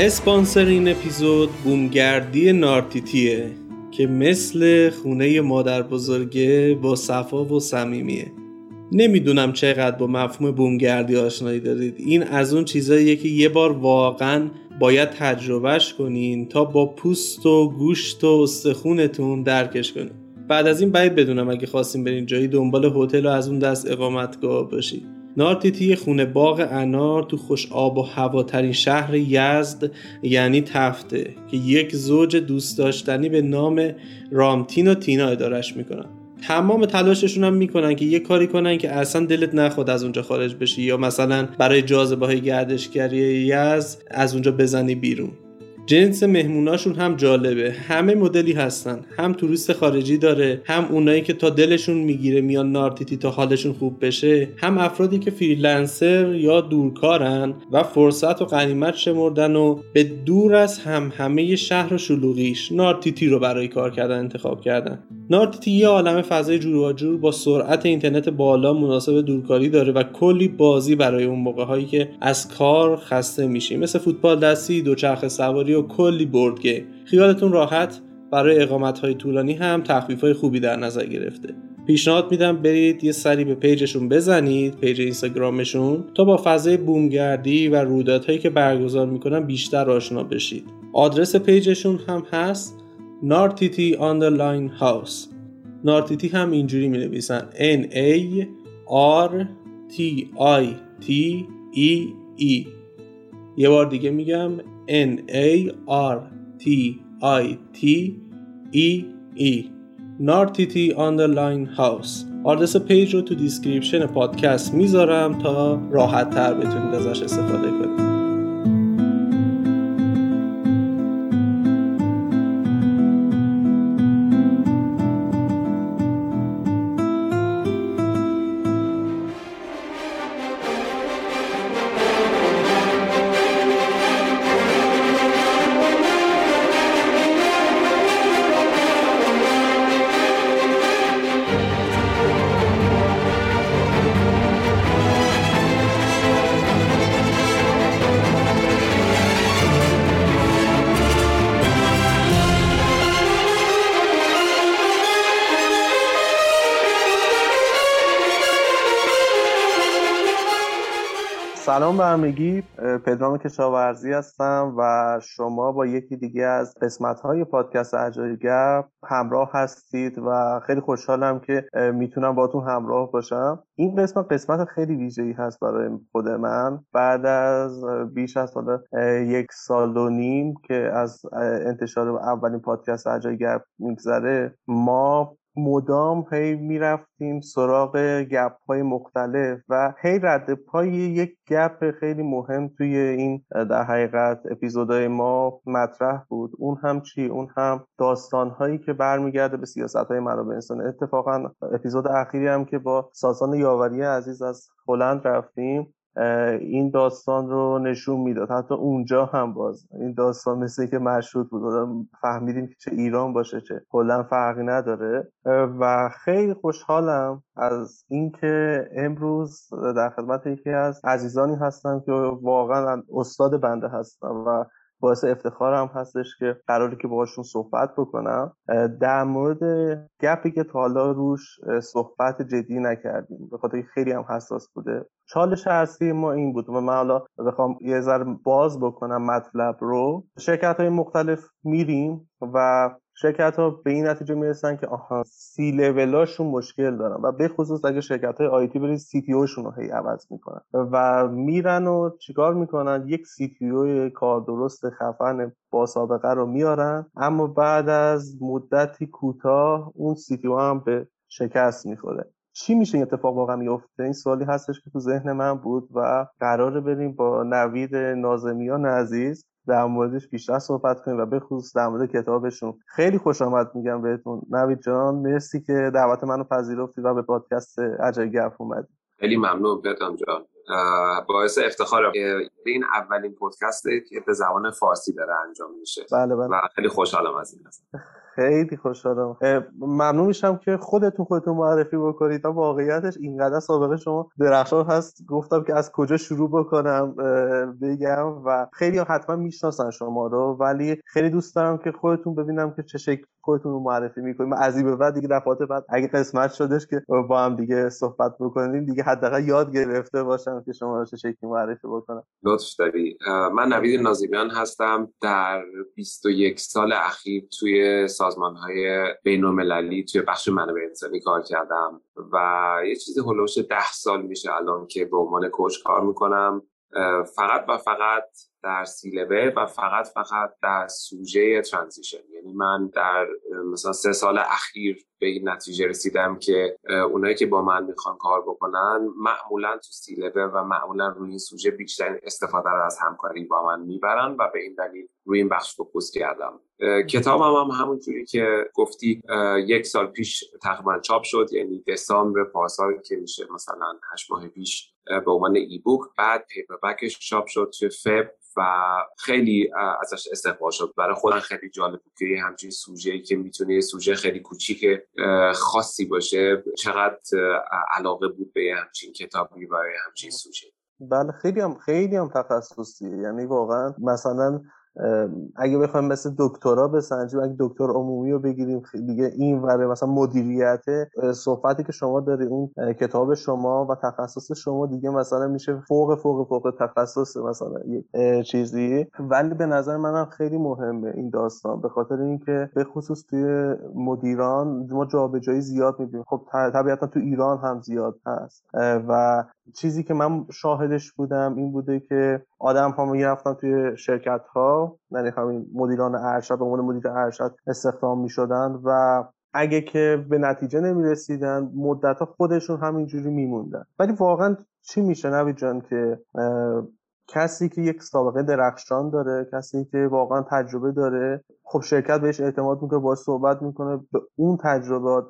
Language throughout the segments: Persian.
اسپانسر این اپیزود بومگردی نارتیتیه که مثل خونه مادر بزرگه با صفا و صمیمیه. نمی‌دونم چقدر با مفهوم بومگردی آشنایی دارید. این از اون چیزاییه که یه بار واقعا باید تجربهش کنین تا با پوست و گوشت و استخونتون درکش کنین. بعد از این باید بدونم اگه خواستیم برین جایی دنبال هتل و از اون دست اقامتگاه باشید نارتیتی خونه باغ انار تو خوش آب و هواترین شهر یزد یعنی تفته که یک زوج دوست داشتنی به نام رامتین و تینا ادارش می‌کنن. تمام تلاششون هم می‌کنن که یه کاری کنن که اصلا دلت نخواد از اونجا خارج بشی یا مثلا برای جاذبه های گردشگری یزد از اونجا بزنی بیرون. جنس مهموناشون هم جالبه. همه مدلی هستن. هم توریست خارجی داره هم اونایی که تا دلشون می‌گیره میان نارتیتی تا حالشون خوب بشه هم افرادی که freelancer یا دورکارن و فرصت و غنیمت شمردن و به دور از هم همه شهر و شلوغیش نارتیتی رو برای کار کردن انتخاب کردن. نارتیتی یه عالم فضای جور و جور با سرعت اینترنت بالا مناسب دورکاری داره و کلی بازی برای اون موقع هایی که از کار خسته میشی. مثل فوتبال دستی دوچرخه سواری و کلی board game خیالتون راحت؟ برای اقامت های طولانی هم تخفیف های خوبی در نظر گرفته. پیشنهاد میدم برید یه سری به page شون بزنید page اینستاگرامشون تا با فضای بومگردی و رویدادهایی که برگزار می‌کنن بیشتر آشنا بشید. آدرس page شون هم هست نارتیتی underline house نارتیتی هم اینجوری می نویسن N A R T I T E E. یه بار دیگه میگم N A R T I T E E. نارتیتی underline house آدرس page رو تو description پادکست می‌ذارم تا راحت تر بتونید ازش استفاده کنید. سلام به همگی. پدرام کشاورزی هستم و شما با یکی دیگه از قسمت های پادکست اجایگر همراه هستید و خیلی خوشحالم که می‌تونم باتون همراه باشم. این قسمت قسمت خیلی ویژه‌ای هست برای خود من. بعد از بیش از سال یک سال و نیم که از انتشار اولین پادکست اجایگر میگذره ما مدام هی می‌رفتیم سراغ گپ های مختلف و هی رد پای یک گپ خیلی مهم توی این در حقیقت اپیزودهای ما مطرح بود. اون هم چی؟ اون هم داستان هایی که برمیگرده به سیاست های منابع انسانی. اتفاقا اپیزود اخیری هم که با سازان یاوری عزیز از هلند رفتیم. این داستان رو نشون می‌داد. حتی اونجا هم باز. این داستان مثل که مشروط بود. فهمیدیم که چه ایران باشه چه کلا فرقی نداره. و خیلی خوشحالم از اینکه امروز در خدمت یکی از عزیزانی هستم که واقعا استاد بنده هستم و باعث افتخارم هستش که قراری که باهاشون صحبت بکنم. در مورد گپی که تا حالا روش صحبت جدی نکردیم به خاطر خیلی هم حساس بوده. چالش اصلی ما این بود. و من حالا بخوام یه ذره باز بکنم مطلب رو. شرکت های مختلف میریم و شرکت ها به این نتیجه می‌رسن که آها سی لولاشون مشکل دارن. و به خصوص اگه شرکت های آیتی برید سی تی رو هی عوض می‌کنن. و میرن و چیکار می‌کنن؟ یک سی تی کار درست خفن با سابقه رو میارن. اما بعد از مدتی کوتاه اون سی تی هم به شکست می‌خوره. چی میشه این اتفاق واقعا میفته این سوالی هستش که تو ذهن من بود و قراره بریم با نوید نازمیان عزیز در موردش بیشتر صحبت کنیم و به خصوص در مورد کتابشون. خیلی خوش آمد میگم بهتون. نوید جان مرسی که دعوت منو پذیرفتی و به پادکست عجای گرف اومدی. خیلی ممنون بدم جان. باعث افتخارم. که این اولین پادکسته که به زبان فارسی داره انجام میشه. بله بله. و خیلی خوشحالم از این. هست خیلی خوشحالم. ممنون میشم که خودتون خودتون معرفی بکنید. تا واقعیتش اینقدر سابقه شما درخشان هست. گفتم که از کجا شروع بکنم بگم و خیلی حتما می‌شناسن شما رو. ولی خیلی دوست دارم که خودتون ببینم که چه شکل خودتون رو معرفی می‌کنید. از این به بعد دیگه دفعات بعد اگه قسمت شدش که با هم دیگه صحبت بکنیم دیگه حداقل یاد گرفته باشم که شما رو چه شکلی معرفی بکنم. لطف داری. من نوید نازیمیان هستم. در 21 سال اخیر توی سازمان های بین المللی توی بخش منابع انسانی کار کردم و یه چیزی هلوش ده سال میشه الان که به عنوان کوچ کار می‌کنم. فقط و فقط در سی و فقط فقط در سوژه ترانزیشن. یعنی من در مثلا سه سال اخیر به این نتیجه رسیدم که اونایی که با من می‌خوان کار بکنن معمولا تو سی و معمولا روی این سوژه بیشترین استفاده رو از همکاری با من می‌برن و به این دلیل روی این بخش focus کردم. کتابم هم, هم همونجوری که گفتی یک سال پیش تقریبا چاپ شد یعنی دسامبر پارسال که میشه مثلا هشت ماه پیش به عنوان e-book بعد paperback ش چاپ شد توی Feb و خیلی ازش استقبال شد. برای خودم خیلی جالب بود که همچین سوژه که می‌تونه یه سوژه خیلی کوچیک خاصی باشه چقدر علاقه بود به همچین کتابی و همچین سوژه بله خیلی هم خیلی هم تخصصیه. یعنی واقعا مثلا اگه بخوایم مثل دکترا بسنجیم اگه دکتر عمومی رو بگیریم دیگه این وره مثلا مدیریت صحبتی که شما داری اون کتاب شما و تخصص شما دیگه مثلا میشه فوق فوق فوق تخصص مثلا یک چیزی. ولی به نظر منم خیلی مهمه این داستان به خاطر اینکه به خصوص توی مدیران ما جابجایی زیاد می‌بینیم. خب طبیعتا تو ایران هم زیاد هست. و چیزی که من شاهدش بودم این بوده که آدم ها می‌رفتن توی شرکت ها یعنی همین مدیران ارشد به عنوان مدیر ارشد استخدام می‌شدن و اگه که به نتیجه نمی رسیدن مدت ها خودشون همینجوری میموندن. ولی واقعا چی میشه نوید جان که کسی که یک سابقه درخشان داره کسی که واقعا تجربه داره خب شرکت بهش اعتماد می‌کنه با صحبت می‌کنه به اون تجربات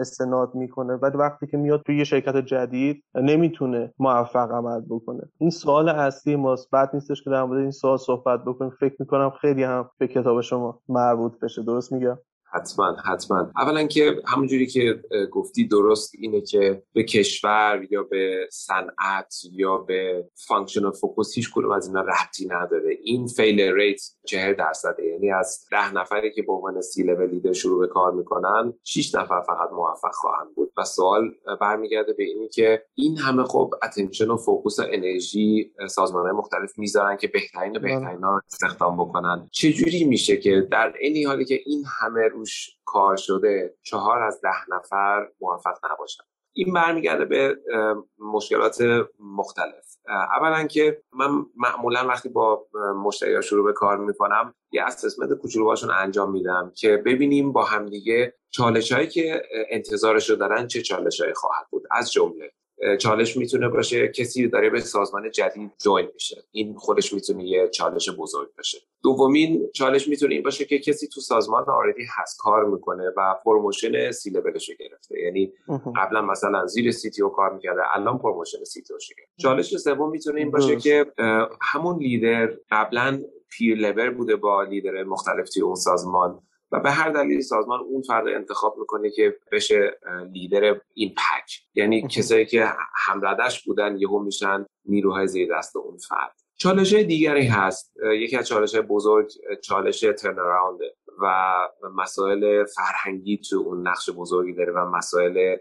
استناد می‌کنه ولی وقتی که میاد توی یه شرکت جدید نمی‌تونه موفق عمل بکنه. این سوال اصلی ماست. بعد نیستش که در مورد این سوال صحبت بکنیم. فکر می‌کنم خیلی هم به کتاب شما مربوط بشه. درست میگم؟ حتما حتما. اولا که همونجوری که گفتی درست اینه که به کشور یا به صنعت یا به functional focus هیچ کدوم از اینا ربطی نداره. این fail rate 40 درصده. یعنی از ده نفری که به عنوان C level leader شروع به کار می‌کنن 6 نفر فقط موفق خواهند بود. و سوال برمیگرده به اینی که این همه خب attention و focus و انرژی سازمان مختلف می‌ذارن که بهترین و بهترین ها استخدام بکنن. چجوری میشه که در این حالی که این همه روش کار شده چهار از ده نفر موفق نباشن. این برمیگرده به مشکلات مختلف. اولا که من معمولا وقتی با مشتری شروع به کار می‌کنم یه assessment کوچولو باشون انجام میدم که ببینیم با همدیگه چالش هایی که انتظارش رو دارن چه چالش هایی خواهد بود. از جمله چالش می‌تونه باشه کسی داره به سازمان جدید join میشه. این خودش می‌تونه یه چالش بزرگ باشه. دومین چالش می‌تونه این باشه که کسی تو سازمان already هست کار می‌کنه و promotion سی لولش گرفته. یعنی قبلا مثلا زیر CTO کار می‌کرده الان promotion CTO چالش سوم می‌تونه این باشه که همون لیدر قبلا peer level بوده با لیدر مختلف توی اون سازمان. و به هر دلیل سازمان اون فرد انتخاب می‌کنه که بشه لیدر این pack یعنی کسایی که همردش بودن یهو میشن نیروهای زیر دست اون فرد. چالش دیگری هست. یکی از چالش بزرگ چالش turnaround ه و مسائل فرهنگی تو اون نقش بزرگی داره و مسائل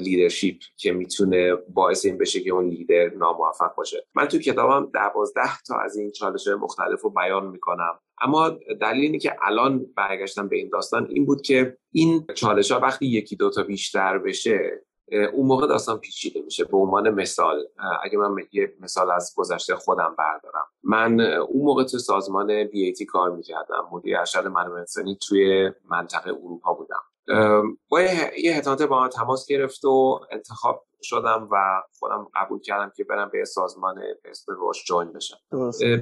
لیدرشیپ که می‌تونه باعث این بشه که اون لیدر ناموفق باشه. من تو کتابم دوازده تا از این چالش مختلف رو بیان می‌کنم. اما دلیل اینه که الان برگشتم به این داستان این بود که این چالش ها وقتی یکی دوتا بیشتر بشه اون موقع داستان پیچیده میشه. به عنوان مثال اگه من یه مثال از گذشته خودم بردارم. من اون موقع تو سازمان بی کار می‌کردم. مدیر ارشد منابع انسانی توی منطقه اروپا بودم. با یه headhunter با تماس گرفت و انتخاب شدم و خودم قبول کردم که برم به سازمان اسم Roche join بشم.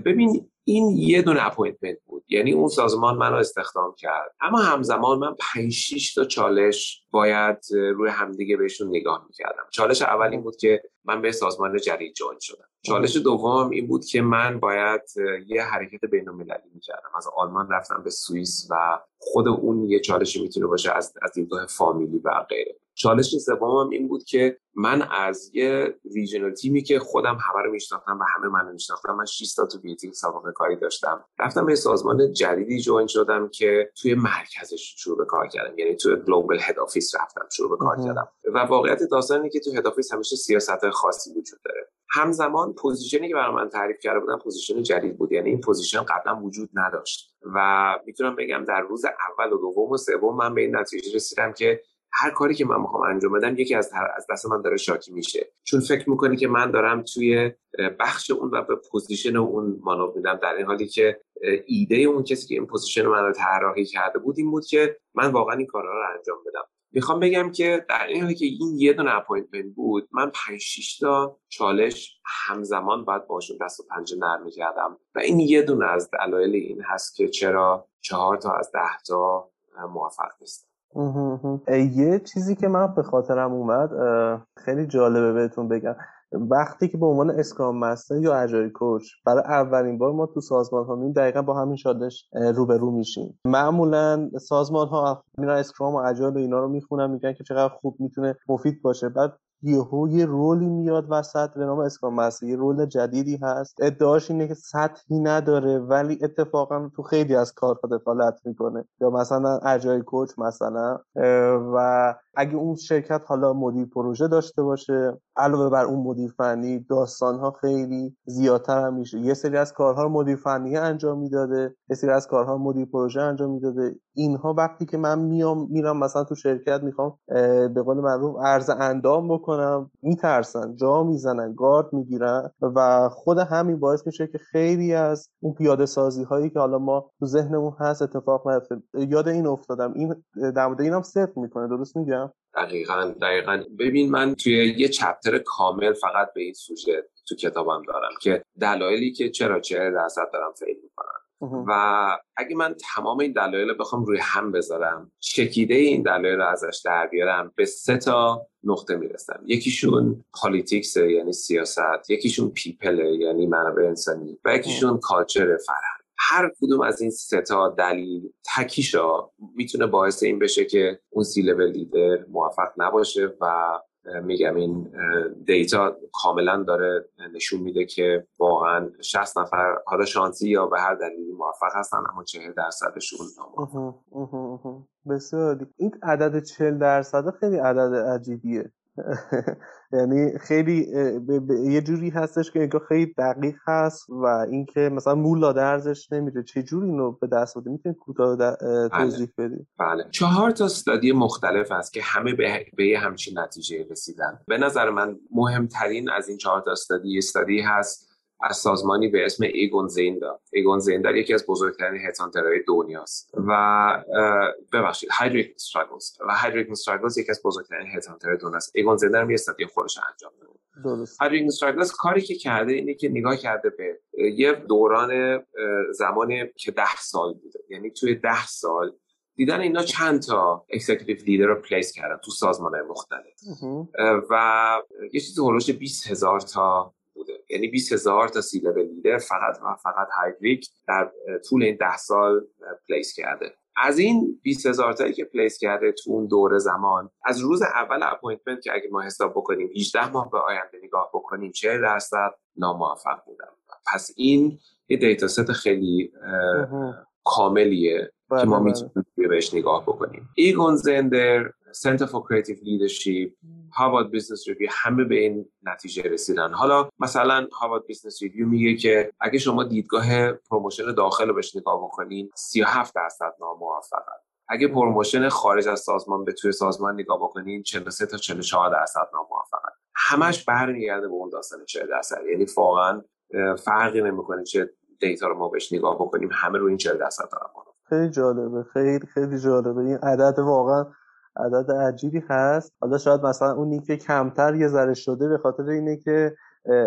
ببین این یه دونه appointment بود. یعنی اون سازمان منو استخدام کرد. اما همزمان من 5 6 تا چالش باید روی همدیگه بهشون نگاه می‌کردم. چالش اول این بود که من به سازمان جدید join شدم. چالش دوم این بود که من باید یه حرکت بین المللی می‌کردم. از آلمان رفتم به سوئیس و خود اون یه چالشی می‌تونه باشه از از دیدگاه فامیلی و غیره. چالش سومم این بود که من از یه regional تیمی که خودم همه رو میشناختم و همه منو میشناختم من 6 تا تو بیتی سابقه کاری داشتم. رفتم به سازمان جدیدی join شدم که توی مرکزش شروع به کار کردم. یعنی توی global head office رفتم شروع به کار کردم. و واقعیت داستانی که تو head office همیشه سیاست خاصی وجود داره. همزمان position ی که برای من تعریف کرده بودن position جدید بود. یعنی این position قبلا وجود نداشت. و می‌تونم بگم در روز اول و دوم و سوم من به این نتیجه رسیدم که هر کاری که من می‌خوام انجام بدم یکی از از دست من داره شاکی میشه. چون فکر می‌کنی که من دارم توی بخش اون و به position اون مانور میدم در این حالی که ایده اون کسی که این position من رو طراحی کرده بود این بود که من واقعا این کارها رو انجام بدم. می‌خوام بگم که در این حالی که این یه دونه appointment بود من 5 6 تا چالش همزمان باید باشون دست و پنجه نرم می‌کردم. و این یه دونه از دلایل این هست که چرا چهار تا از ده تا موفق نیستم. یه چیزی که من به خاطرم اومد خیلی جالبه بهتون بگم. وقتی که به عنوان Scrum Master یا Agile coach برای اولین بار ما تو سازمان ها مییم دقیقا با همین چالش روبرو میشیم. معمولا سازمان ها میرن Scrum و Agile و اینا رو می‌خونن میگن که چقدر خوب می‌تونه مفید باشه. بعد یهو یه role ی میاد وسط به نام Scrum Master یه role جدیدی هست. ادعاش اینه که سطحی نداره ولی اتفاقا تو خیلی از کارها دخالت می‌کنه. یا مثلا Agile coach مثلا. و اگه اون شرکت حالا مدیر پروژه داشته باشه علاوه بر اون مدیر فنی داستان ها خیلی زیادتر هم میشه. یه سری از کارها مدیر فنی انجام می‌داده یه سری از کارها مدیر پروژه انجام می‌داده. اینها وقتی که من میام میرم مثلا تو شرکت می‌خوام به قول معروف ارز اندام بکنم میترسن جا می‌زنن گارد می‌گیرن و خود همین باعث میشه که خیلی از اون پیاده سازی هایی که حالا ما تو ذهنمون هست اتفاق نیفته. یاد این افتادم. این در مورد اینم صدق می‌کنه درست میگم؟ دقیقا دقیقا. ببین من توی یه chapter کامل فقط به این سوژه تو کتابم دارم که دلایلی که چرا چهل درصد دارن fail می‌کنن. و اگه من تمام این دلایل رو بخوام روی هم بذارم چکیده این دلایل رو ازش در بیارم به سه تا نقطه می‌رسم. یکیشون politics یعنی سیاست. یکیشون people یعنی منابع انسانی. و یکیشون culture فرهنگ. هر کدوم از این سه تا دلیل تکیشا می‌تونه باعث این بشه که اون سی لول لیدر موفق نباشه و میگم این دیتا کاملا داره نشون میده که واقعا 60 نفر حالا شانسی یا به هر دلیلی موفق هستن اما 40 درصدشون بسیار این عدد 40 درصد خیلی عدد عجیبیه. یعنی خیلی یه جوری هستش که انگار خیلی دقیق هست و اینکه مثلا مو لا درزش نمیره. چه جوری اینو به دست اومده می‌تونید کوتاه بله. توضیح بدید بله. چهار تا study مختلف هست که همه به, به یه همچین نتیجه رسیدن. به نظر من مهمترین از این چهار تا study study ای هست از سازمانی به اسم Egon Zehnder Egon Zehnder یکی از بزرگترین headhunter های دنیاست و ببخشید Heidrick & Struggles و Heidrick & Struggles یکی از بزرگترین headhunter های دنیاست. Egon Zehnder هم یه study خودش انجام داده. Heidrick & Struggles کاری که کرده اینه که نگاه کرده به یه دوران زمانی که ده سال بوده. یعنی توی ده سال دیدن اینا چند تا executive leader رو place کردن تو سازمان مختلف. و یه چیزی حول و حوش 20 هزار تا یعنی 20 هزار تا C leader فقط و فقط Heidrick در طول این ده سال place کرده. از این 20 هزار تایی که place کرده تو اون دوره زمان از روز اول appointment که اگه ما حساب بکنیم 18 ماه به آینده نگاه بکنیم 40 درصد ناموفق بودن پس این یه data set خیلی کاملیه. که ما بله، بله. می‌تونیم بهش نگاه بکنیم. Egon Zehnder Center for Creative Leadership Harvard Business Review همه به این نتیجه رسیدن. حالا مثلا Harvard Business Review میگه که اگه شما دیدگاه promotion داخل رو بهش نگاه بکنین 37 درصد ناموفقن. اگه promotion خارج از سازمان به توی سازمان نگاه بکنین 43 تا 44 درصد ناموفقن. همش برمیگرده به اون داستان 40 درصد. یعنی واقعا فرقی نمی‌کنه چه data رو ما بهش نگاه بکنیم همه رو این 40 درصد دارن. خیلی جالبه خیلی خیلی جالبه. این عدد واقعا عدد عجیبی هست. حالا شاید مثلا اونی که کمتر یه ذره شده به خاطر اینه که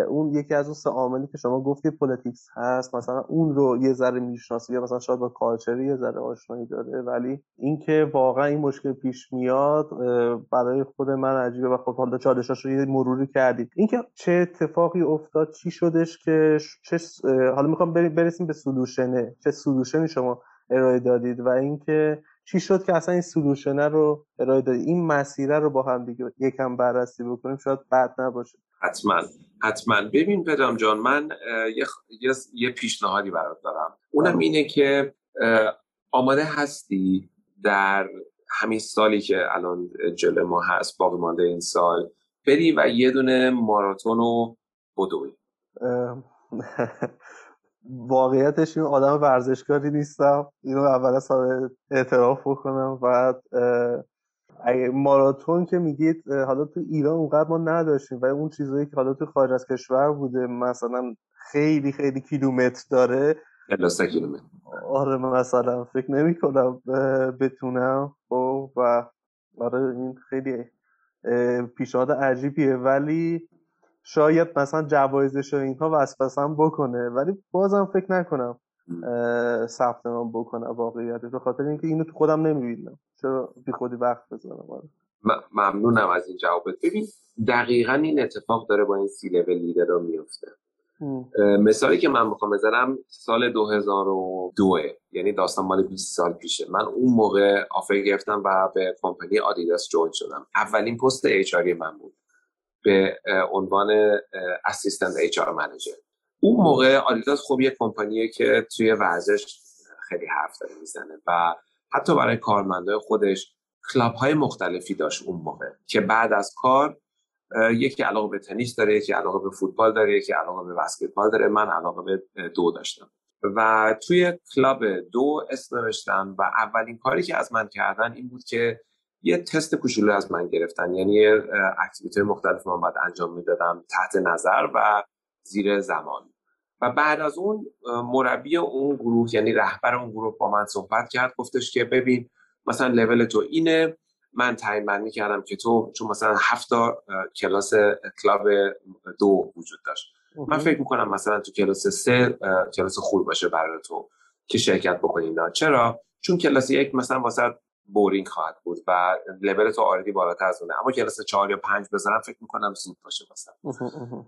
اون یکی از اون سه عاملی که شما گفتی politics هست مثلا اون رو یه ذره می‌شناسه یا مثلا شاید با culture ی یه ذره آشنایی داره. ولی اینکه واقعا این مشکل پیش میاد برای خود من عجیبه. و خب حالا چالشاش رو یه مروری کردید. اینکه چه اتفاقی افتاد چی شدش که چه حالا می‌خوام برسیم به سولوشنه چه سولوشنی شما ارائه دادید و اینکه چی شد که اصلا این سلوشنه رو ارائه دادید؟ این مسیره رو با هم دیگه یکم بررسی بکنیم شاید بد نباشه. حتما. حتما. ببین پدرام جان من یه, یه پیشنهادی برات دارم. اونم بله. اینه که آماده هستی در همین سالی که الان جلو ما هست باقی مانده این سال بری و یه دونه ماراتون رو بدوی. واقعیتش این آدم ورزشکاری نیستم. اینو اول از اعتراف بکنم. بعد اگه ماراتون که میگید حالا تو ایران اونقدر ما نداشتیم. و اون چیزایی که حالا تو خارج از کشور بوده مثلا خیلی خیلی کیلومتر داره. کیلومتر. آره مثلا فکر نمی کنم بتونم. خب، و آره این خیلی پیشنهاد عجیبیه. ولی شاید مثلا جوایزش و اینها وسوسه بکنه ولی بازم فکر نکنم ثبت نام بکنه واقعیتش به خاطر اینکه اینو تو خودم نمی‌بینم. چرا بی خودی وقت بزنم؟ آره. ممنونم از این جوابت ببین دقیقا این اتفاق داره با این سی لول لیدر رو میفته مثالی که من می‌خوام بزنم سال 2002 یعنی داستان مال 20 سال پیشه. من اون موقع آفر گرفتم و به کمپانی آدیداس جوین شدم. اولین پست اچ من بود. به عنوان assistant HR manager اون موقع آدیداس خب یه کمپانیه که توی ورزش خیلی حرف داره می‌زنه و حتی برای کارمندای خودش club های مختلفی داشت اون موقع که بعد از کار یکی علاقه به تنیس داره یکی علاقه به فوتبال داره یکی علاقه به بسکتبال داره. من علاقه به دو داشتم. و توی club دو اسم نوشتم و اولین کاری که از من کردن این بود که یه تست کوچولو از من گرفتن. یعنی activity مختلف من باید انجام می‌دادم تحت نظر و زیر زمان. و بعد از اون مربی اون گروه یعنی رهبر اون گروه با من صحبت کرد گفتش که ببین مثلا لول تو اینه. من تعیین بندی کردم که تو چون مثلا هفت کلاس club دو وجود داشت. من فکر می‌کنم مثلا تو کلاس سه کلاس خوب باشه برای تو که شرکت بکنی چرا؟ چون کلاس یک مثلا واست boring خواهد بود و لول تو already بالاتر از اونه. اما کلاس چهار یا پنج بذارم فکر می‌کنم زود باشه مثلا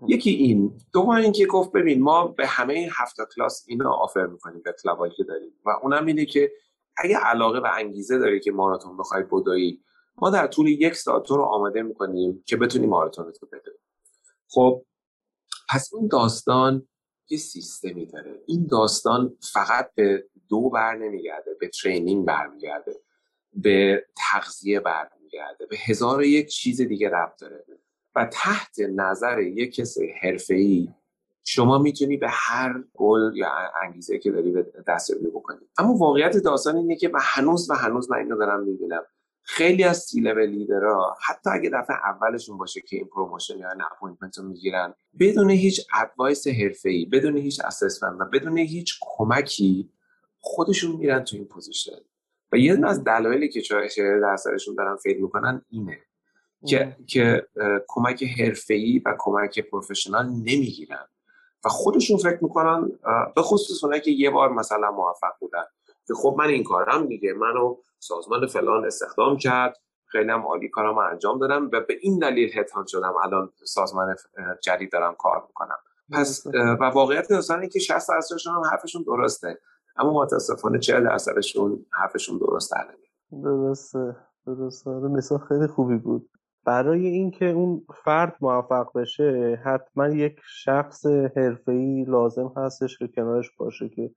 یکی این. دوم اینکه گفت ببین ما به همه این هفت کلاس اینا offer می‌کنیم به club ایی که داریم و اونم اینه که اگه علاقه و انگیزه داری که ماراتون بخوای بدوی ما در طول یک ساعت تو رو آماده می‌کنیم که بتونی ماراتون رو بدوی خب پس این داستان یه سیستمی داره. این داستان فقط به دو بر نمیگرده به training برمیگرده. به تغذیه برمیگرده به هزار یک چیز دیگه ربط داره. و تحت نظر یک کسی حرفه‌ای شما می‌تونی به هر گل یا انگیزه که داری به دستیابی بکنی. اما واقعیت داستان اینه که و هنوز و هنوز من اینو دارم می‌بینم. خیلی از C-level leader ها حتی اگه دفعه اولشون باشه که این promotion یا appointment رو می‌گیرن بدون هیچ advice حرفه‌ای بدون هیچ assessment و بدون هیچ کمکی خودشون میرن تو این position. و یه از دلایلی که چهل درصدشون دارن fail می‌کنن اینه که که کمک حرفه‌ای و کمک professional نمی‌گیرن و خودشون فکر می‌کنن به خصوص اونایی که یه بار مثلا موفق بودن که خب من این کارم دیگه منو سازمان فلان استخدام کرد خیلی هم عالی کارم انجام دادم و به این دلیل headhunt شدم الان سازمان جدید دارم کار می‌کنم. پس و واقعیت داستان که 60 درصدشون هم حرفشون درسته. اما متاسفانه 40 درصدشون حرفشون درست در درسته درسته. مثال خیلی خوبی بود. برای اینکه اون فرد موفق بشه حتما یک شخص حرفه‌ای لازم هستش که کنارش باشه که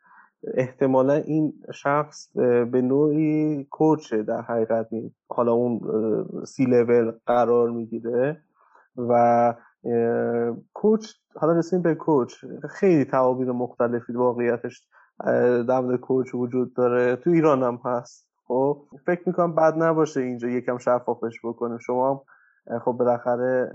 احتمالا این شخص به نوعی کوچه در حقیقت حالا اون سی لول قرار می‌گیره و کوچ حالا رسیم به کوچ. خیلی تعابیر مختلفی واقعیتش در کوچ وجود داره. تو ایران هم هست. خب فکر می‌کنم بد نباشه اینجا یکم شفافش بکنیم شما خب بالاخره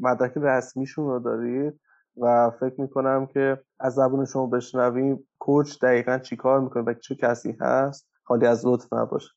مدرک رسمیشون رو دارید و فکر می‌کنم که از زبون شما بشنویم کوچ دقیقا چی کار می‌کنه و چه کسی هست. خالی از لطف نباشه.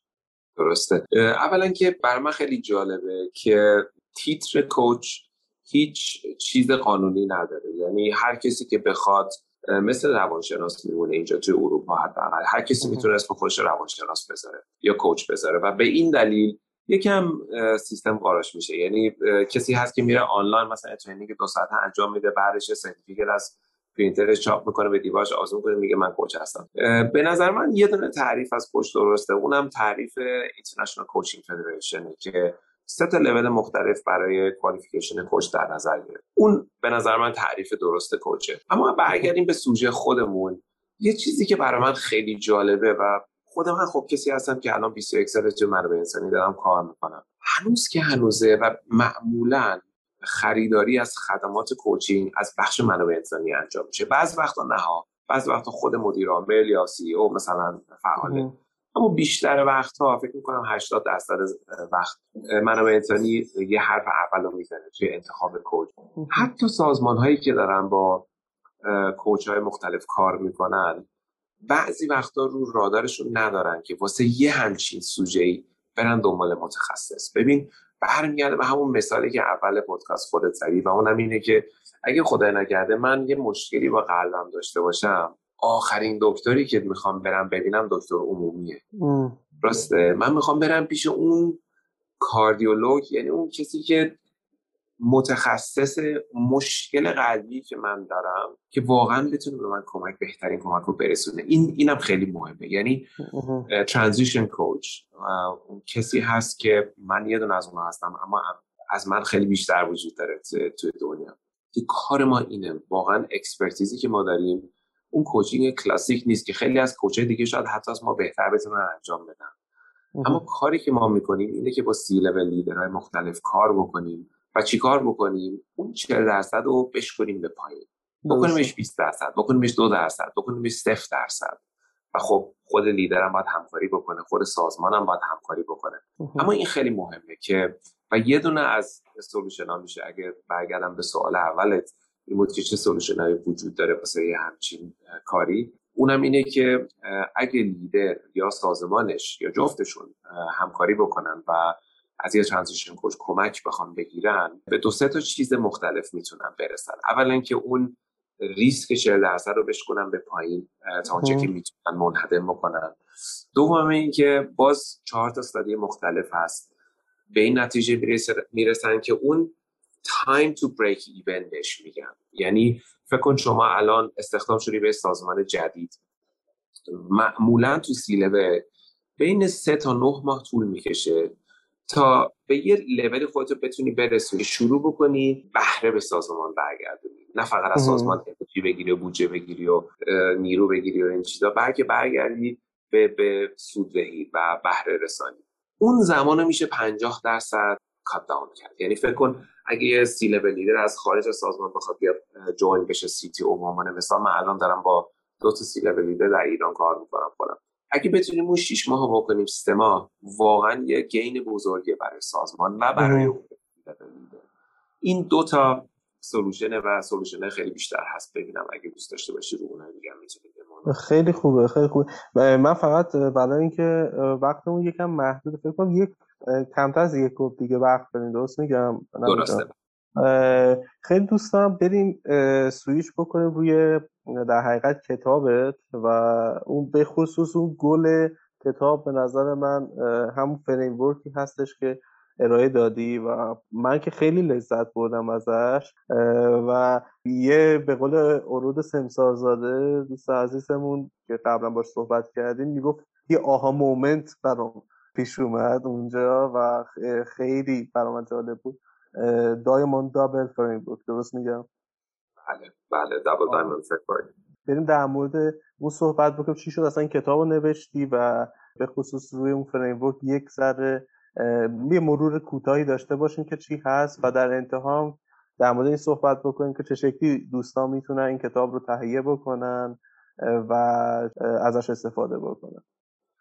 درسته. اولا که بر من خیلی جالبه که تیتر coach هیچ چیز قانونی نداره. یعنی هر کسی که بخواد مثل روانشناس میمونه اینجا توی اروپا حداقل. هر کسی می‌تونه اسم خودش روانشناس بذاره یا coach بذاره و به این دلیل یکم سیستم قاراش میشه. یعنی کسی هست که میره آنلاین مثلا training دو ساعته انجام میده بعدش certificate از پرینترش چاپ می‌کنه به دیوارش آویزون کنه میگه من coach هستم. به نظر من یه دونه تعریف از کوچ درسته. اونم تعریف اینترنشنال کوچینگ فدریشن که سه تا لول مختلف برای کوالیفیکیشن کوچ در نظر گرفت. اون به نظر من تعریف درست کوچه. اما برگردیم به سوژه خودمون یه چیزی که برای من خیلی جالبه و خود من خب کسی هستم که الان 21 سال تو منابع انسانی دارم کار می‌کنم. هنوز که هنوزه و معمولا خریداری از خدمات کوچینگ از بخش منابع انسانی انجام میشه. بعض وقتا نه بعض وقتا خود مدیر عامل یا سی او مثلا فعاله اما بیشتر وقتها فکر می‌کنم 80 درصد وقت منابع انسانی یه حرف اول رو می‌زنه توی انتخاب کوچ. حتی سازمان هایی که دارن با کوچ های مختلف کار می‌کنن بعضی وقتا رو رادارشون ندارن که واسه یه همچین سوژه ای برن دنبال متخصص. ببین برمیگرده به همون مثالی که اول پادکست خودت زدی و اونم اینه که اگه خدای نکرده من یه مشکلی با قلبم داشته باشم آخرین دکتری که می‌خوام برم ببینم دکتر عمومیه. راسته من می‌خوام برم پیش اون کاردیولوگ یعنی اون کسی که متخصص مشکل قلبی که من دارم که واقعا بتونه به من کمک بهترین کمک رو برسونه. این اینم خیلی مهمه. یعنی ترانزیشن کوچ کسی هست که من یه دونه از اونها هستم اما از من خیلی بیشتر وجود داره توی دنیا. که کار ما اینه. واقعا expertise ی که ما داریم اون coaching کلاسیک نیست که خیلی از coach های دیگه شاید حتی از ما بهتر بتونن انجام بدن. اما کاری که ما می‌کنیم اینه که با C-level leader های مختلف کار بکنیم و چیکار بکنیم؟ اون 40 درصد رو بشکنیم به پایین. بکنیمش 20 درصد بکنیمش 2 درصد بکنیمش 0 درصد. و خب خود لیدرم باید همکاری بکنه خود سازمانم باید همکاری بکنه. اما این خیلی مهمه که و یه دونه از solution ها میشه. اگه برگردم به سوال اولت این بود که چه راه‌های وجود داره واسه همچین کاری. اونم اینه که اگه لیدر یا سازمانش یا جفتشون همکاری بکنن و از یه transition coach کمک بخوام بگیرن به دو سه تا چیز مختلف می‌تونن برسن. اولا که اون ریسک 40 درصد رو بشکنن به پایین تا اونچه که می‌تونن منهدم بکنن. دوم این که باز چهار تا استادی مختلف هست. به این نتیجه می‌رسن که اون time to break even بهش میگن یعنی فکر کن شما الان استخدام شدی به سازمان جدید. معمولا تو سی بین سه تا نه ماه طول می‌کشه تا به یه لول خودتو بتونی برسونی شروع بکنی بهره به سازمان برگردونی. نه فقط از سازمان انرژی بگیری و بودجه بگیری و نیرو بگیری و این چیزا بلکه برگردی به, به سوددهی و بهره رسانی. اون زمان میشه 50 درصد cut down کرد. یعنی فکر کن اگه یه C-level leader از خارج از سازمان بخواد بیاد join بشه CTO مثال من الان دارم با دو تا C-level leader در ایران کار می‌کنم خودم اگه بتونیم اون شیش ماه بکنیم ماه واقعا یه gain بزرگه برای سازمان و برای اون این دو تا سولوشنه و سولوشنه خیلی بیشتر هست. ببینم اگه دوست داشته باشی رو اونها میگم خیلی خوبه خیلی خوبه. من فقط برای اینکه وقتمون یکم محدود فکر کنم یک کمتر از یک گفت دیگه وقت داریم درست میگم؟ درسته. خیلی دوست دارم بریم سویش بکنیم روی در حقیقت کتابت و اون به خصوص اون گل کتاب به نظر من همون فریمورکی هستش که ارائه دادی و من که خیلی لذت بردم ازش و یه به قول ارود سمسارزاده دوست عزیزمون که قبلا باش صحبت کردیم می‌گفت یه آها مومنت برام. پیش اومد اونجا و خیلی برام جالب بود. دایموند دابل فریم بود درست میگم؟ بله بله دابل دایموند فریم بریم در مورد اون صحبت بکنیم. چی شد؟ اصلا کتاب رو نوشتی و به خصوص روی اون framework یک ذره یه مرور کوتاهی داشته باشیم که چی هست و در انتها در مورد این صحبت بکنیم که چه شکلی دوستان می‌تونن این کتاب رو تهیه بکنن و ازش استفاده بکنن.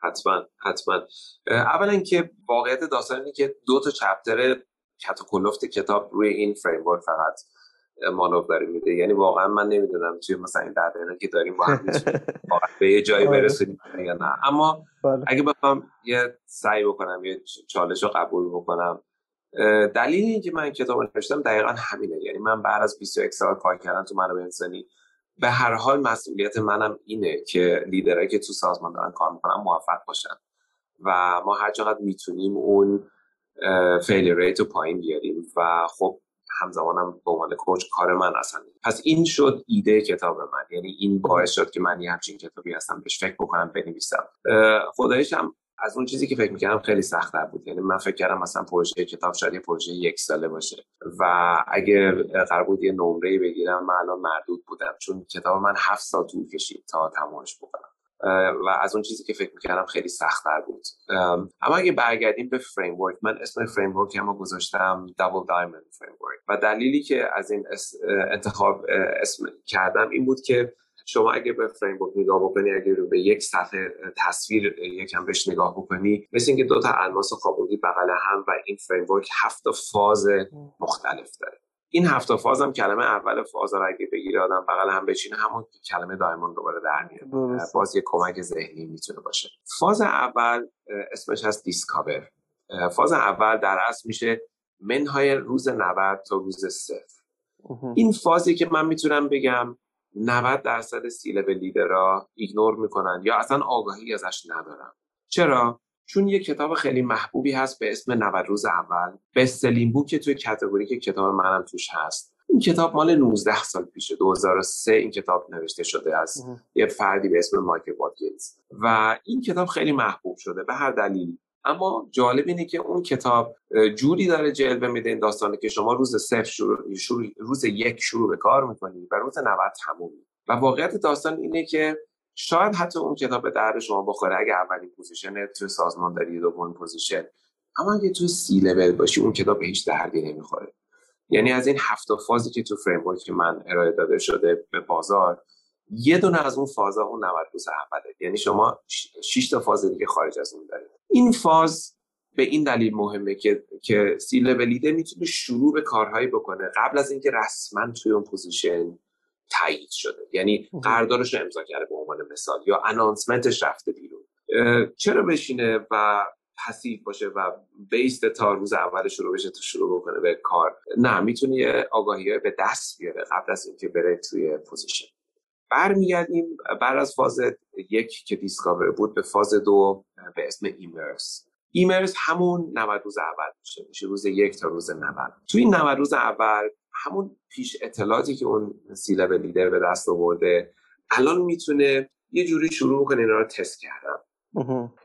حتما حتما اولا که واقعیت داستان اینه که دو تا chapter کتاب کتاب روی این framework فقط مانور داره میده یعنی واقعا من نمی‌دونم توی مثلا این ده که داریم با هم به یه جایی آره. برسونیم یا نه اما بله. اگه بخوام یه سعی بکنم یه چالش رو قبول بکنم دلیل اینکه من کتاب نوشتم دقیقا همینه یعنی من بعد از 21 سال کار کردن تو منابع انسانی به هر حال مسئولیت منم اینه که لیدرهایی که تو سازمان دارن کار می‌کنن موفق باشن. و ما هر چقدر می‌تونیم اون فیلی ریت رو پایین بیاریم و خب همزمانم به عنوان کوچ کار من اصلا پس این شد ایده کتاب من. یعنی این باعث شد که من یه همچین کتابی هستم بهش فکر بکنم بنویسم. خدایش هم از اون چیزی که فکر می‌کردم خیلی سختتر بود. یعنی من فکر کردم مثلا پروژه کتاب شاید یه پروژه یک ساله باشه. و اگر قرار بود یه نمره بگیرم من الان مردود بودم. چون کتاب من هفت سال طول کشید تا تمامش بکنم. و از اون چیزی که فکر می‌کردم خیلی سختتر بود. اما اگه برگردیم به framework من اسم framework هم گذاشتم Double Diamond Framework و دلیلی که از این انتخاب اسم کردم این بود که شما اگه به framework نگاه بکنی اگه رو به یک صفحه تصویر یکم بهش نگاه بکنی مثل اینکه دو تا الماس خوابوندی بغل هم و این framework هفت فاز مختلف داره. این هفت فاز هم کلمه اول فاز رو اگه بگیره آدم بغل هم بچینه همون کلمه diamond دوباره در میاد باز یه کمک ذهنی می‌تونه باشه. فاز اول اسمش هست Discover. فاز اول در اصل میشه منهای روز 90 تا روز صفر. این فازی که من می‌تونم بگم 90 درصد سی لیدر لیدرها ایگنور می‌کنن یا اصلا آگاهی ازش ندارن چرا؟ چون یه کتاب خیلی محبوبی هست به اسم 90 روز اول بستلین بود که توی کتگوری که کتاب منم توش هست. این کتاب مال 19 سال پیشه 2003 این کتاب نوشته شده از یه فردی به اسم مایکل واتکینز. و این کتاب خیلی محبوب شده به هر دلیلی. اما جالب اینه که اون کتاب جوری داره جلوه میده این داستانه که شما روز صفر شروع, شروع روز یک شروع به کار می‌کنی و روز 90 تمومی. و واقعیت داستان اینه که شاید حتی اون کتاب به درد شما بخوره اگه اولین position تو سازمان داری دومین position. اما اگه تو سی لول باشی اون کتاب به هیچ دردی نمی‌خوره. یعنی از این هفت فازی که تو framework من ارائه داده شده به بازار یه دونه از اون فازا اون 90 روز اوله. یعنی شما 6 تا فاز دیگه خارج از اون دارید. این فاز به این دلیل مهمه که که سی لولیده می‌تونه شروع به کارهایی بکنه قبل از اینکه رسما توی اون position تایید شده. یعنی قراردادش رو امضا کرده به عنوان مثال یا announcement ش رفته بیرون. چرا بشینه و passive باشه و بیست تا روز اول شروع بشه تو شروع بکنه به کار؟ نه می‌تونی آگاهی به دست بیاره قبل از اینکه بره توی position. برمیگردیم بعد از فاز یک که Discover بود به فاز دو به اسم Immerse. Immerse همون 90 روز اول میشه میشه روز یک تا روز 90 توی این 90 روز اول همون پیش اطلاعاتی که اون C-level leader به دست آورده الان می‌تونه یه جوری شروع کنه اینا رو تست کردن.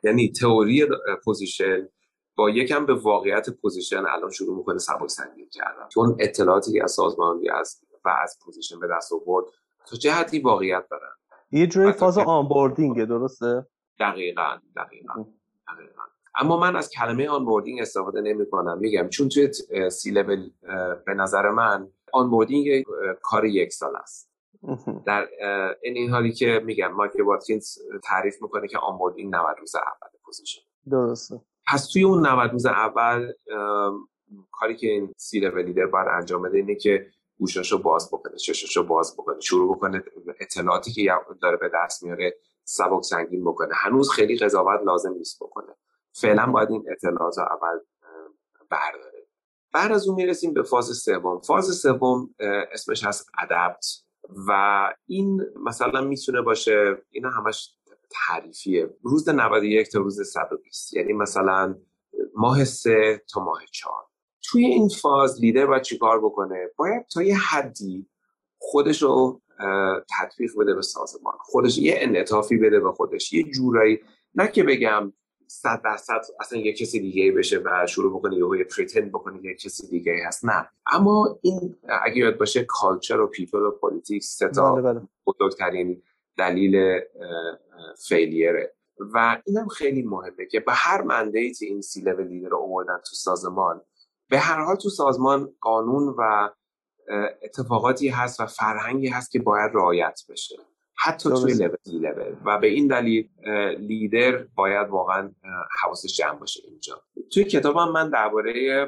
یعنی تئوری position با یکم به واقعیت position الان شروع می‌کنه سبک سنگین کردن. چون اطلاعاتی که از سازمانی از و از position به دست آورد تا چه حدی واقعیت دارن؟ یه جوری فاز onboarding ه درسته؟ دقیقا دقیقا دقیقا. اما من از کلمه onboarding استفاده نمی کنم میگم چون توی سی لول به نظر من onboarding کار یک سال است. در این این حالی که میگم مایکل واتکینز تعریف می‌کنه که onboarding 90 روز اول position. درسته. پس توی اون 90 روز اول کاری که این C-level leader باید انجام بده اینه که گوشاشو باز بکنه چشاشو باز بکنه شروع بکنه اطلاعاتی که داره به دست میاره سبک سنگین بکنه. هنوز خیلی قضاوت لازم نیست بکنه. فعلا باید این اطلاعات اول برداره. بعد از اون می‌رسیم به فاز سوم. فاز سوم اسمش هست ادپت و این مثلا می‌تونه باشه اینا همش تعریفیه. روز 91 تا روز 120 یعنی مثلا ماه سه تا ماه چهار. توی این فاز لیدر باید چیکار بکنه؟ باید تا یه حدی خودش رو تطبیق بده به سازمان. خودش یه انعطافی بده به خودش. یه جورایی نه که بگم صد درصد اصلا یه کسی دیگه بشه و شروع بکنه یه pretend بکنه یه کسی دیگه هست. نه. اما این اگه یاد باشه culture و people و politics سه تا بله، بله. بزرگترین دلیل failure ه و اینم خیلی مهمه که به هر mandate این C-level leader رو آوردن تو سازمان به هر حال تو سازمان قانون و اتفاقاتی هست و فرهنگی هست که باید رعایت بشه. حتی توی لول لول و به این دلیل لیدر باید واقعا حواسش جمع باشه اینجا. توی کتابم من درباره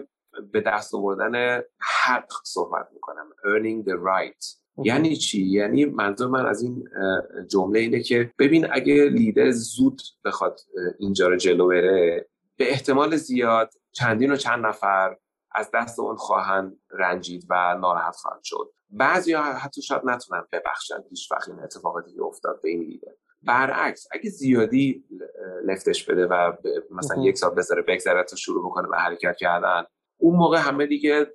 به دست آوردن حق صحبت می‌کنم. Earning the right. یعنی چی؟ یعنی منظور من از این جمله اینه که ببین اگه لیدر زود بخواد اینجا رو جلو بره به احتمال زیاد چندین و چند نفر از دست اون خواهند رنجید و ناراحت خواهند شد. بعضی ها حتی شاید نتونن ببخشن هیچ وقت این اتفاقاتی که افتاد به این برعکس اگه زیادی لفتش بده و مثلا یک سال بذاره بگذره تا شروع بکنه به حرکت کردن اون موقع همه دیگه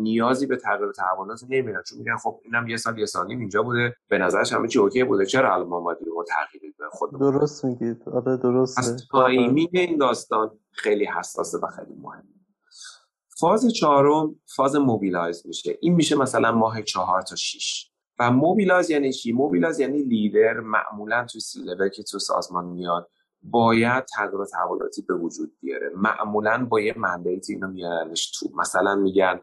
نیازی به تغییر تحولات نمیرن چون میگن خب اینم یه سال یه سال اینجا بوده. به نظرش همه چی اوکی بوده. چرا الان ما باید رو تغییر به خود درست میگید. آره درسته. از timing این داستان خیلی حساسه و خیلی مهمه. فاز چهارم فاز Mobilize میشه. این میشه مثلا ماه چهار تا شیش. و Mobilize یعنی چی؟ Mobilize یعنی لیدر معمولا تو سی که تو سازمان میاد باید تغییر تحولاتی به وجود بیاره. معمولا با یه mandate ی اینو میارنش تو. مثلا میگن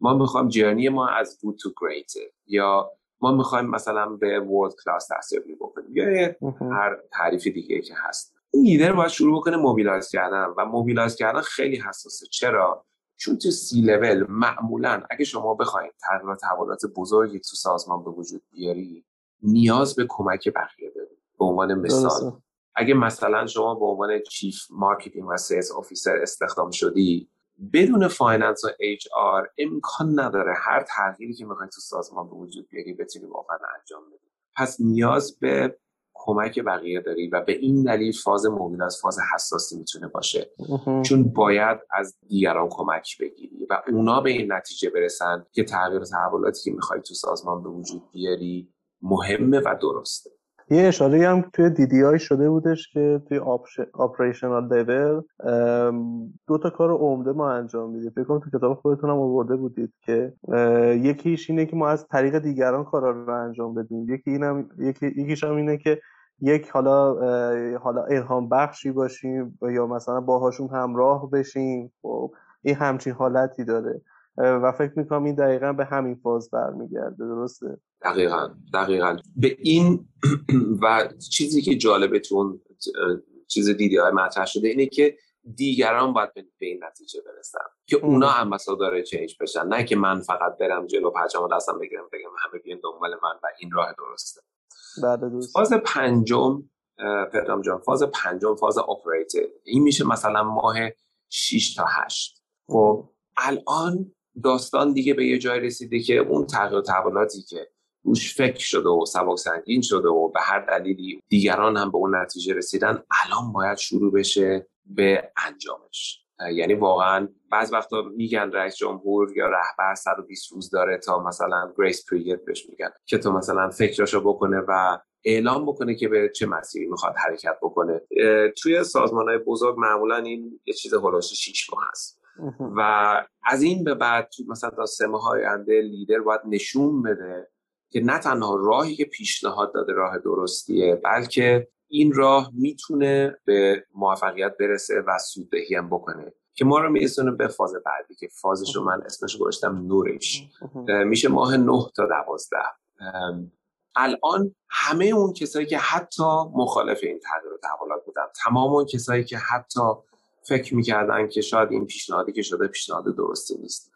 ما می‌خوایم journey ما از good to great یا ما می‌خوایم مثلا به world class دستیابی بکنیم. یا هر تعریف دیگه که هست. این لیدر باید شروع بکنه mobilize کردن. و mobilize کردن خیلی حساسه. چرا؟ چون تو سی لول معمولا اگه شما بخواید تغییر تحولات بزرگی تو سازمان به وجود بیاری نیاز به کمک بقیه داری به عنوان مثال اگه مثلا شما به عنوان chief marketing و sales officer استخدام شدی بدون finance و HR امکان نداره هر تغییری که می‌خواید تو سازمان به وجود بیاری بتونی واقعا انجام بدی. پس نیاز به کمک بقیه داری و به این دلیل فاز mobilize فاز حساسی می‌تونه باشه. چون باید از دیگران کمک بگیری و اونا به این نتیجه برسن که تغییر تحولاتی که می‌خوای تو سازمان به وجود بیاری مهمه و درسته. یه اشاره هم توی دیدی های شده بودش که توی آپریشنال لیول دو تا کار عمده ما انجام میدیم. فکر کنم تو کتاب خودتون هم آورده بودید که یکیش اینه که ما از طریق دیگران کارا رو انجام بدیم. یکی اینم یکی یکیش هم اینه که یک حالا حالا الهام بخشی باشیم یا مثلا باهاشون همراه بشیم خب این همچین حالتی داره. و فکر می‌کنم این دقیقا به همین فاز برمیگرده درسته؟ دقیقا دقیقا. به این و چیزی که جالبتون چیز دیدی های مطرح شده اینه که دیگران باید به این نتیجه برسن که اونا هم داره change بشن. نه که من فقط برم جلو پرچم دستم بگیرم بگم همه بیان دنبال من و این راه درسته. فاز پنجم پدرام جان فاز پنجم فاز operate این میشه مثلا ماه 6 تا 8 خب الان داستان دیگه به یه جای رسیده که اون تغییر تحولاتی که روش فکر شده و سبک سنگین شده و به هر دلیلی دیگران هم به اون نتیجه رسیدن الان باید شروع بشه به انجامش. یعنی واقعا بعض وقتا میگن رئیس جمهور یا رهبر 120 روز داره تا مثلا گریس پریود بهش میگن که تو مثلا فکرشو بکنه و اعلام بکنه که به چه مسیری می‌خواد حرکت بکنه. توی سازمان های بزرگ معمولا این یه چیز هلوش 6 ماه هست. و از این به بعد مثلا تا سه ماه آینده لیدر باید نشون بده که نه تنها راهی که پیشنهاد داده راه درستیه بلکه این راه می‌تونه به موفقیت برسه و سوددهی هم بکنه. که ما رو میرسونه به فاز بعدی که فازش رو من اسمش گذاشتم نورش. میشه ماه نه تا دوازده. الان همه اون کسایی که حتی مخالف این تغییر و تحولات بودن تمام اون کسایی که حتی فکر می‌کردن که شاید این پیشنهادی که شده پیشنهاد درستی نیست.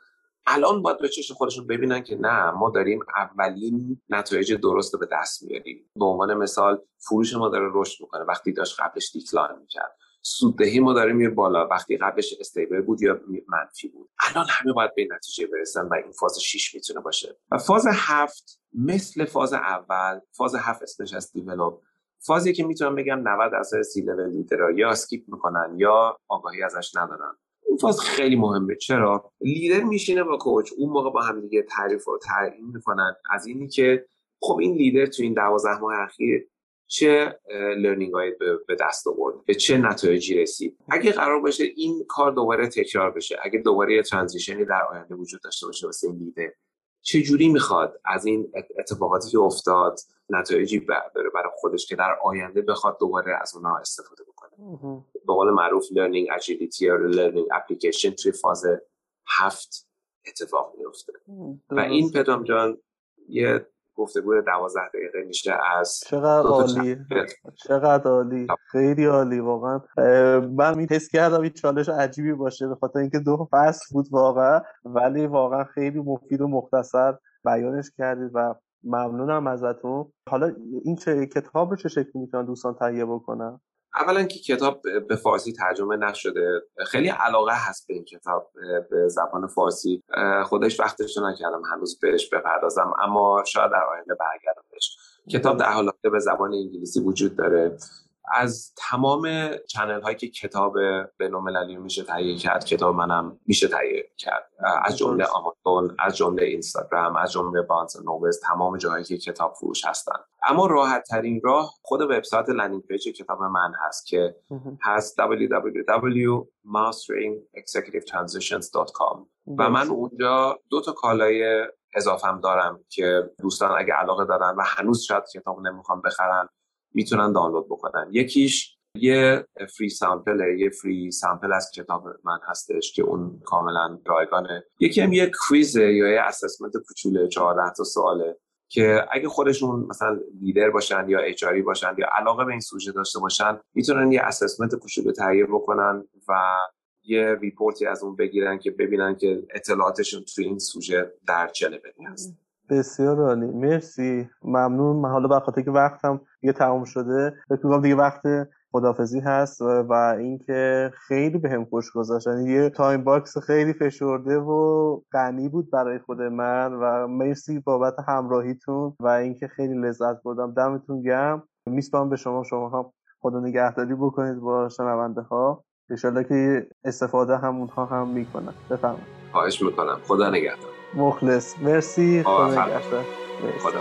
الان باید به چشم خودشون ببینن که نه ما داریم اولین نتایج درست رو به دست میاریم. به عنوان مثال فروش ما داره رشد می‌کنه. وقتی داشت قبلش دیکلاین می‌کرد. سوددهی ما داره میره بالا. وقتی قبلش استیبل بود یا منفی بود. الان همه باید به نتیجه برسن و این فاز 6 می‌تونه باشه. و فاز هفت مثل فاز اول فاز هفت اسمش از دیولوب. فازی که می‌تونم بگم 90 درصد C-level leader ها یا skip می‌کنن یا آگاهی ازش ندارن. این فاز خیلی مهمه. چرا؟ لیدر میشینه با coach. اون موقع با هم دیگه تعریف و تعیین می‌کنن. از اینی که خب این لیدر تو این دوازده ماه اخیر چه learning هایی به دست آورد؟ به چه نتایجی رسید؟ اگه قرار باشه این کار دوباره تکرار بشه اگه دوباره یه transition ی در آینده وجود داشته باشه واسه این لیدر چه جوری می‌خواد از این اتفاقاتی که افتاد نتایجی برداره برای خودش که در آینده بخواد دوباره از اونها استفاده بکنه؟ به قول معروف learning agility یا learning application توی فاز هفت اتفاق میفته و این پدرام جان یه گفتگو دوازده دقیقه میشه از چقدر عالی. چقدر عالی. خیلی عالی واقعا. من می حس کردم این چالش عجیبی باشه به خاطر اینکه دو فصل بود واقعا. ولی واقعا خیلی مفید و مختصر بیانش کردید و ممنونم ازتون. حالا این چه کتاب رو چه شکلی می‌تونن دوستان تهیه بکنن اولا که کتاب به فارسی ترجمه نشده خیلی علاقه هست به این کتاب به زبان فارسی. خودش وقتش نکردم هنوز بهش بپردازم اما شاید در آینده برگردم بهش. کتاب در حال به زبان انگلیسی وجود داره. از تمام چنل هایی که کتاب بین‌المللی میشه تهیه کرد کتاب منم میشه تهیه کرد. از جمله آمازون از جمله اینستاگرام از جمله Barnes & Noble تمام جاهایی که کتاب فروش هستن. اما راحت ترین راه خود وبسایت landing page کتاب من هست که هست www.masteringexecutivetransitions.com و من اونجا دو تا کالای اضافم دارم که دوستان اگه علاقه دارن و هنوز شاید کتاب نمی‌خوام بخرن می‌تونن دانلود بکنن. یکیش یه free sample یه free sample از کتاب من هستش که اون کاملا رایگانه. یکی هم یه quiz یا یه assessment کوچوله 14 تا سواله که اگه خودشون مثلا لیدر باشن یا HR ی باشن یا علاقه به این سوژه داشته باشن می‌تونن یه assessment کوچولو تهیه بکنن و یه report ی از اون بگیرن که ببینن که اطلاعاتشون تو این سوژه در چه حده. بسیار عالی. مرسی. ممنون. من حالا به خاطر که وقتم دیگه تمام شده. فکر دیگه وقت خدافزی هست و اینکه خیلی به هم خوش گذاشت یعنی یه time box خیلی فشرده و غنی بود برای خود من و مرسی بابت همراهیتون و اینکه خیلی لذت بردم. دمتون گرم. میسپارم به شما. شما هم خدا نگهداری بکنید با شنونده ها انشالله که استفاده همونها هم می‌کنن بفرمایید. خواهش می‌کنم. خدا نگهدار. مخلص. مرسی. خدا نگهدار. خدا